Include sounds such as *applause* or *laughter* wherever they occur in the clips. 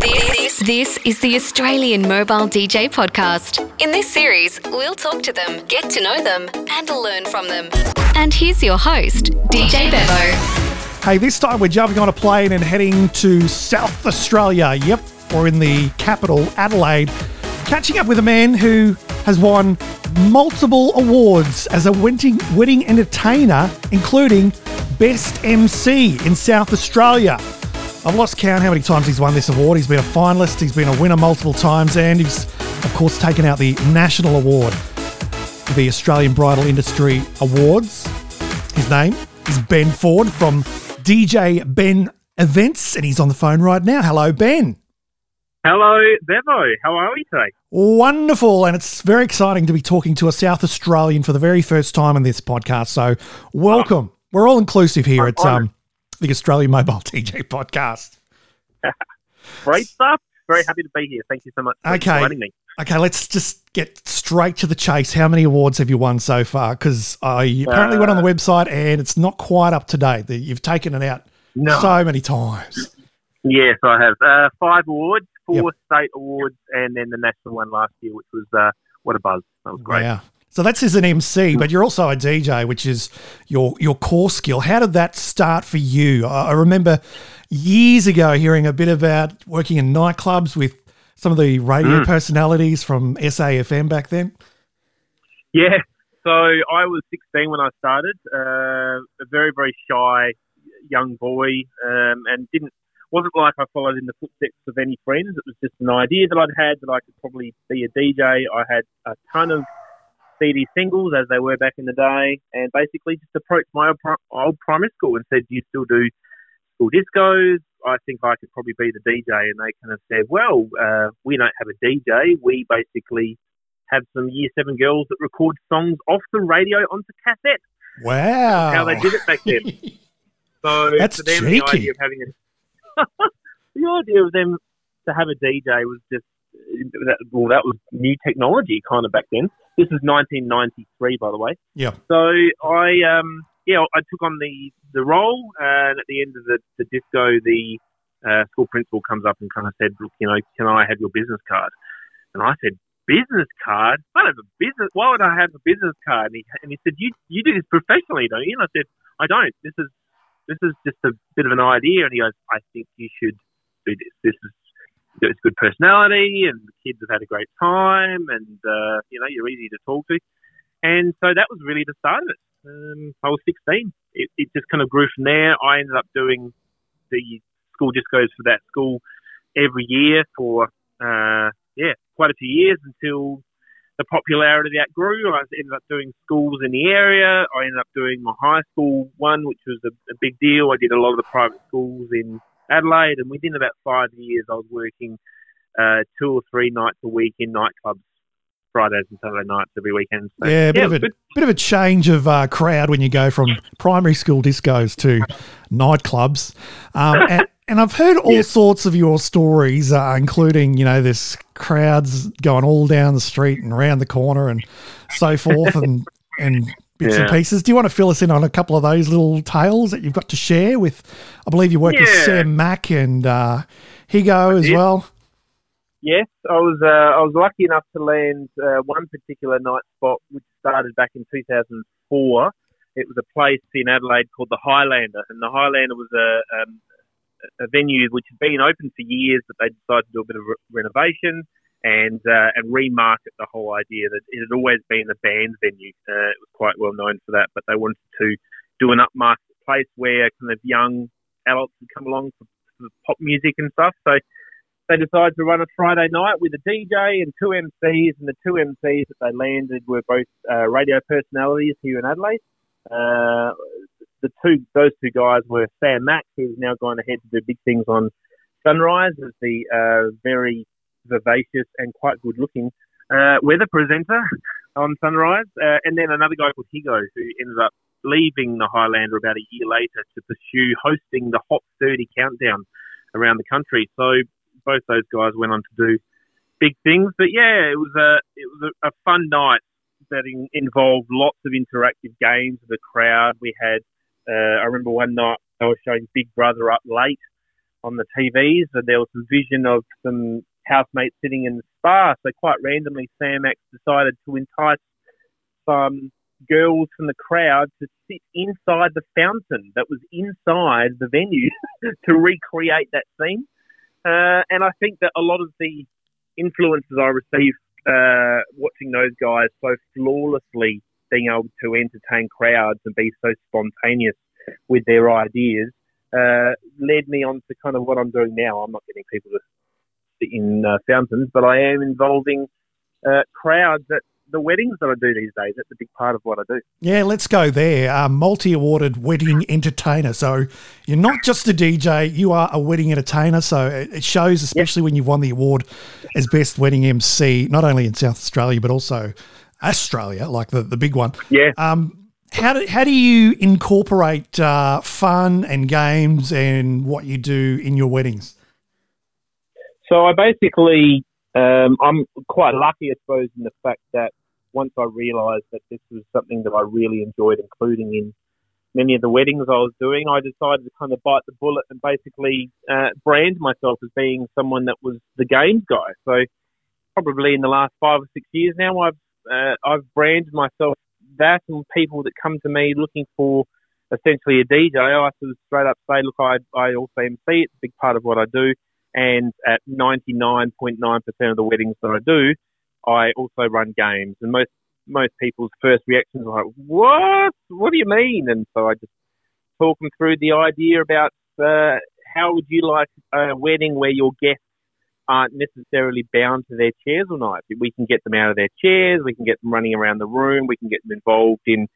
This, this is the Australian Mobile DJ Podcast. In this series, we'll talk to them, get to know them, and learn from them. And here's your host, DJ Bevo. Hey, this time we're jumping on a plane and heading to South Australia. Yep, we're in the capital, Adelaide, catching up with a man who has won multiple awards as a wedding, wedding entertainer, including Best MC in South Australia. I've lost count how many times he's won this award. He's been a finalist, he's been a winner multiple times, and he's, of course, taken out the national award the Australian Bridal Industry Awards. His name is Ben Ford from DJ Ben Events, and he's on the phone right now. Hello, Ben. Hello, Bevo. How are we today? Wonderful, and it's very exciting to be talking to a South Australian for the very first time in this podcast. So, welcome. We're all inclusive here at um, the Australian Mobile *laughs* DJ podcast. *laughs* Great stuff. Very happy to be here. Thank you so much for Okay. inviting me. Okay, let's just get straight to the chase. How many awards have you won so far? Because I apparently went on the website and it's not quite up to date. You've taken it out No. so many times. Yes, I have. Uh, five awards, four Yep. state awards, and then the national one last year, which was uh, What a Buzz. That was great. Wow. So that's as an MC, but you're also a DJ, which is your your core skill. How did that start for you? I remember years ago hearing a bit about working in nightclubs with some of the radio Mm. personalities from SAFM back then. Yeah. So I was 16 when I started. Uh, a very, very shy young boy, um, and didn't wasn't like I followed in the footsteps of any friends. It was just an idea that I'd had that I could probably be a DJ. I had a ton of CD singles as they were back in the day, and basically just approached my old, primary school and said, "Do you still do school discos?" I think I could probably be the DJ, and they kind of said, "Well, uh, we don't have a DJ. We basically." have some year seven girls that record songs off the radio onto cassette. Wow. How they did it back then. *laughs* So That's for them, cheeky. the idea of having a *laughs* the idea of them to have a DJ was just well, that was new technology kind of back then. This is 1993, by the way. Yeah. So I um yeah I took on the the role, and at the end of the, the disco, the uh, school principal comes up and kind of said, look, you know, can I have your business card? And I said, business card? I don't have a business. Why would I have a business card? And he, and he said, you you do this professionally, don't you? And I said, I don't. This is this is just a bit of an idea. And he goes, I think you should do this. This is it's good personality, and the kids have had a great time, and uh, you know you're easy to talk to. And so that was really the start of it. Um, I was 16. It, it just kind of grew from there. I ended up doing the school discos for that school every year for uh, yeah quite a few years until the popularity of that grew. I ended up doing schools in the area. I ended up doing my high school one, which was a, a big deal. I did a lot of the private schools in Adelaide, and within about five years, I was working uh, two or three nights a week in nightclubs, Fridays and Saturday nights every weekend. So, Yeah, a bit it of a good. bit of a change of uh, crowd when you go from primary school discos to nightclubs, um, *laughs* and, and I've heard all Yes. sorts of your stories, uh, including you know this crowds going all down the street and around the corner and so forth, and and bits and pieces. Do you want to fill us in on a couple of those little tales that you've got to share with? I believe you work with Sam Mac and uh, Higo as well. Yes, I was. Uh, I was lucky enough to land uh, one particular night spot, which started back in 2004. It was a place in Adelaide called the Highlander, and the Highlander was a um, a venue which had been open for years, but they decided to do a bit of re- renovation and uh, and remarket the whole idea that it had always been a band venue. Uh, it was quite well known for that, but they wanted to do an upmarket place where kind of young adults would come along for, for pop music and stuff. So they decided to run a Friday night with a DJ and two MCs, and the two MCs that they landed were both uh, radio personalities here in Adelaide. Uh, the two, those two guys were Sam Mac, who's now gone ahead to do big things on Sunrise as the uh, very vivacious and quite good-looking uh, weather presenter on Sunrise, uh, and then another guy called Higo, who ended up leaving the Highlander about a year later to pursue hosting the Hot 30 countdown around the country. So both those guys went on to do big things. But yeah, it was a it was a, a fun night that in, involved lots of interactive games with the crowd. We had uh, I remember one night I was showing Big Brother up late on the TVs, and there was some vision of some housemates sitting in the spa. So quite randomly, Sam Axe decided to entice some girls from the crowd to sit inside the fountain that was inside the venue *laughs* to recreate that scene. Uh, and I think that a lot of the influences I received uh, watching those guys so flawlessly being able to entertain crowds and be so spontaneous with their ideas uh, led me on to kind of what I'm doing now. I'm not getting people to in uh, fountains, but I am involving uh, crowds at the weddings that I do these days. That's a big part of what I do. Yeah, let's go there. Um, Multi awarded wedding entertainer. So you're not just a DJ, you are a wedding entertainer. So it shows, especially yep. when you've won the award as Best Wedding MC, not only in South Australia, but also Australia, like the, the big one. Yeah. Um, how do, how do you incorporate uh, fun and games and what you do in your weddings? So I basically, um, I'm quite lucky, I suppose, in the fact that once I realised that this was something that I really enjoyed including in many of the weddings I was doing, I decided to kind of bite the bullet and basically uh, brand myself as being someone that was the games guy. So probably in the last five or six years now, I've uh, I've branded myself that, and people that come to me looking for essentially a DJ, I sort of straight up say, look, I I also MC. It's a big part of what I do, and at 99.9% of the weddings that I do, I also run games, and most most people's first reactions are like, "What? What do you mean?" And so I just talk them through the idea about uh, how would you like a wedding where your guests aren't necessarily bound to their chairs all night. We can get them out of their chairs, we can get them running around the room, we can get them involved in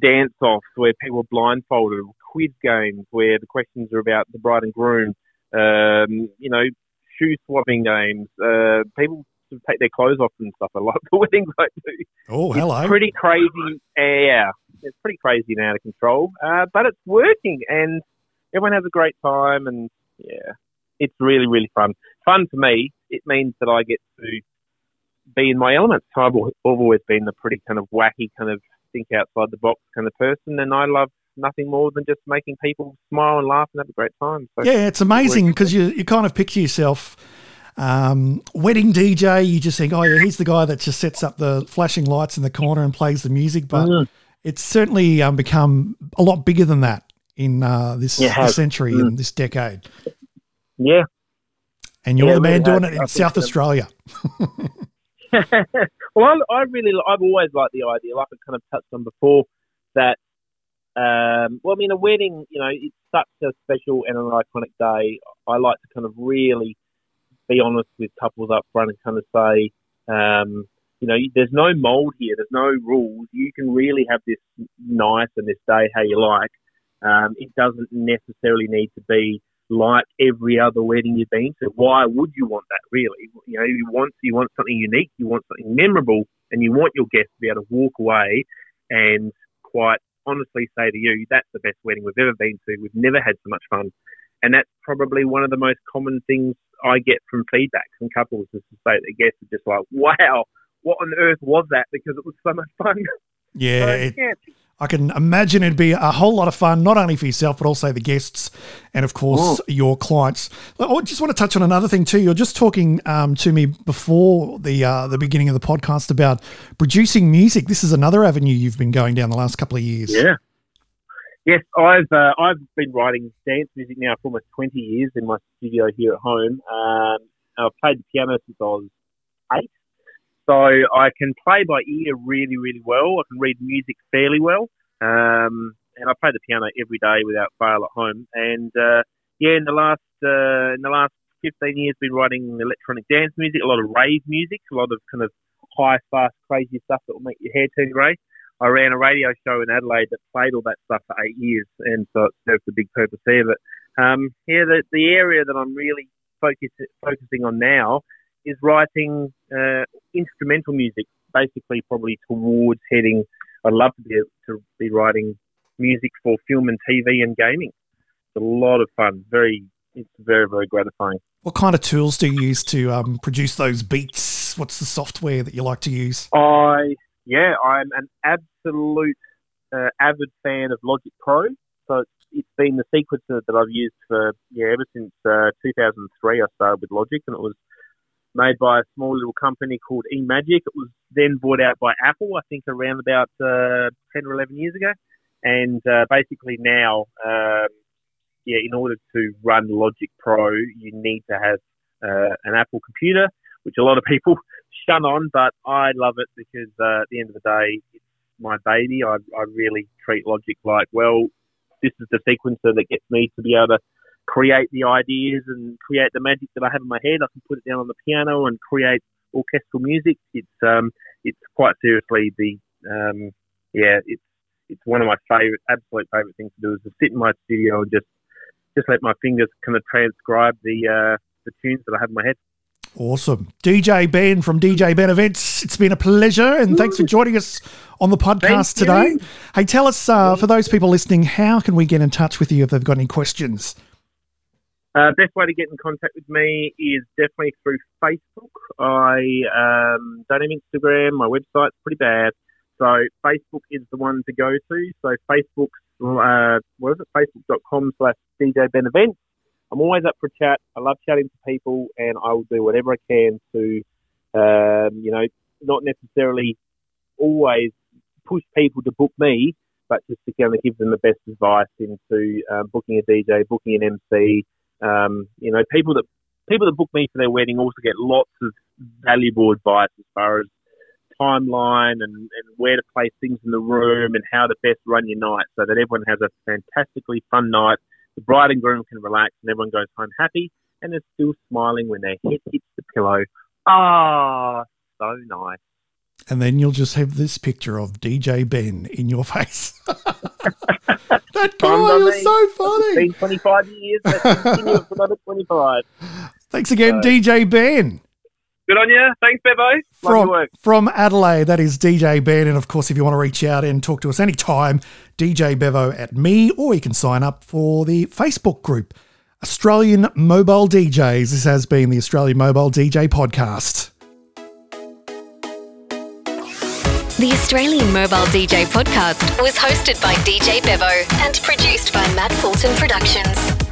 dance offs where people are blindfolded, quiz games where the questions are about the bride and groom, um, you know, shoe swapping games. Uh, people take their clothes off and stuff. I like the weddings I do. Oh, hello. It's pretty crazy. Yeah, it's pretty crazy and out of control, uh, but it's working, and everyone has a great time, and yeah, it's really really fun. Fun for me. It means that I get to be in my element. I've always been a pretty kind of wacky, kind of think outside the box kind of person, and I love nothing more than just making people smile and laugh and have a great time. So yeah, it's amazing because you you kind of picture yourself um, wedding DJ, you just think, oh yeah, he's the guy that just sets up the flashing lights in the corner and plays the music. But mm. it's certainly um, become a lot bigger than that in uh, this, this, century mm. and this decade. Yeah. And you're yeah, the man doing it in South. Australia. *laughs* *laughs* well, I, I, really, I've always liked the idea, like I kind of touched on before, that, um, well, I mean, a wedding, you know, it's such a special and an iconic day. I like to kind of really be honest with couples up front and kind of say, um, you know, there's no mold here, there's no rules. You can really have this night and this day how you like. Um, it doesn't necessarily need to be like every other wedding you've been to. Why would you want that really? You know, you want you want something unique, you want something memorable, and you want your guests to be able to walk away and quite honestly say to you, that's the best wedding we've ever been to. We've never had so much fun. And that's probably one of the most common things I get from feedback from couples is to say that guests are just like, wow, what on earth was that? Because it was so much fun. Yeah. so, it, yeah. I can imagine it'd be a whole lot of fun, not only for yourself, but also the guests and, of course, Ooh. your clients. I just want to touch on another thing, too. You're just talking um, to me before the uh, the beginning of the podcast about producing music. This is another avenue you've been going down the last couple of years. Yeah. Yes, I've uh, I've been writing dance music now for almost 20 years in my studio here at home. Um, I've played the piano since I was eight, so I can play by ear really, really well. I can read music fairly well, um, and I play the piano every day without fail at home. And uh, yeah, in the last uh, in the last 15 years, been writing electronic dance music, a lot of rave music, a lot of kind of high, fast, crazy stuff that will make your hair turn grey. I ran a radio show in Adelaide that played all that stuff for eight years, and so it served the big purpose there. But um, yeah, the, the area that I'm really focus, focusing on now is writing uh, instrumental music, basically probably towards heading. I'd love to be to be writing music for film and TV and gaming. It's a lot of fun. Very, it's very very gratifying. What kind of tools do you use to um, produce those beats? What's the software that you like to use? I yeah, I'm an absolute uh, avid fan of Logic Pro. So it's it's been the sequencer that I've used for yeah ever since uh, 2003. I started with Logic, and it was made by a small little company called eMagic. It was then bought out by Apple, I think, around about uh, 10 or 11 years ago. And uh, basically now, um, yeah, in order to run Logic Pro, you need to have uh, an Apple computer, which a lot of people *laughs* shun on, but I love it because uh, at the end of the day, it's my baby. I, I really treat Logic like, well, this is the sequencer that gets me to be able to create the ideas and create the magic that I have in my head. I can put it down on the piano and create orchestral music. It's um, it's quite seriously the um, yeah, it's it's one of my favorite, absolute favorite things to do is to sit in my studio and just just let my fingers kind of transcribe the uh, the tunes that I have in my head. Awesome. DJ Ben from DJ Ben Events. It's been a pleasure and thanks for joining us on the podcast today. Hey, tell us, uh, for those people listening, how can we get in touch with you if they've got any questions? Uh, best way to get in contact with me is definitely through Facebook. I um, don't have Instagram. My website's pretty bad. So Facebook is the one to go to. So Facebook, uh, what is it? Facebook.com slash DJ Ben Events. I'm always up for chat. I love chatting to people, and I will do whatever I can to, um, you know, not necessarily always push people to book me, but just to kind of give them the best advice into um, booking a DJ, booking an MC. Um, you know, people that people that book me for their wedding also get lots of valuable advice as far as timeline and, and where to place things in the room and how to best run your night so that everyone has a fantastically fun night the bride and groom can relax and everyone goes home happy and they're still smiling when their head hits the pillow. Ah, so nice. And then you'll just have this picture of DJ Ben in your *laughs* face. *laughs* that guy is so funny. It's been 25 years. Let's continue for another 25. Thanks again, so, DJ Ben. Good on you. Thanks, Bevo. From, from Adelaide, that is DJ Ben. And of course, if you want to reach out and talk to us anytime, DJ Bevo at me, or you can sign up for the Facebook group, Australian Mobile DJs. This has been the Australian Mobile DJ podcast. The Australian Mobile DJ podcast was hosted by DJ Bevo and produced by Matt Fulton Productions.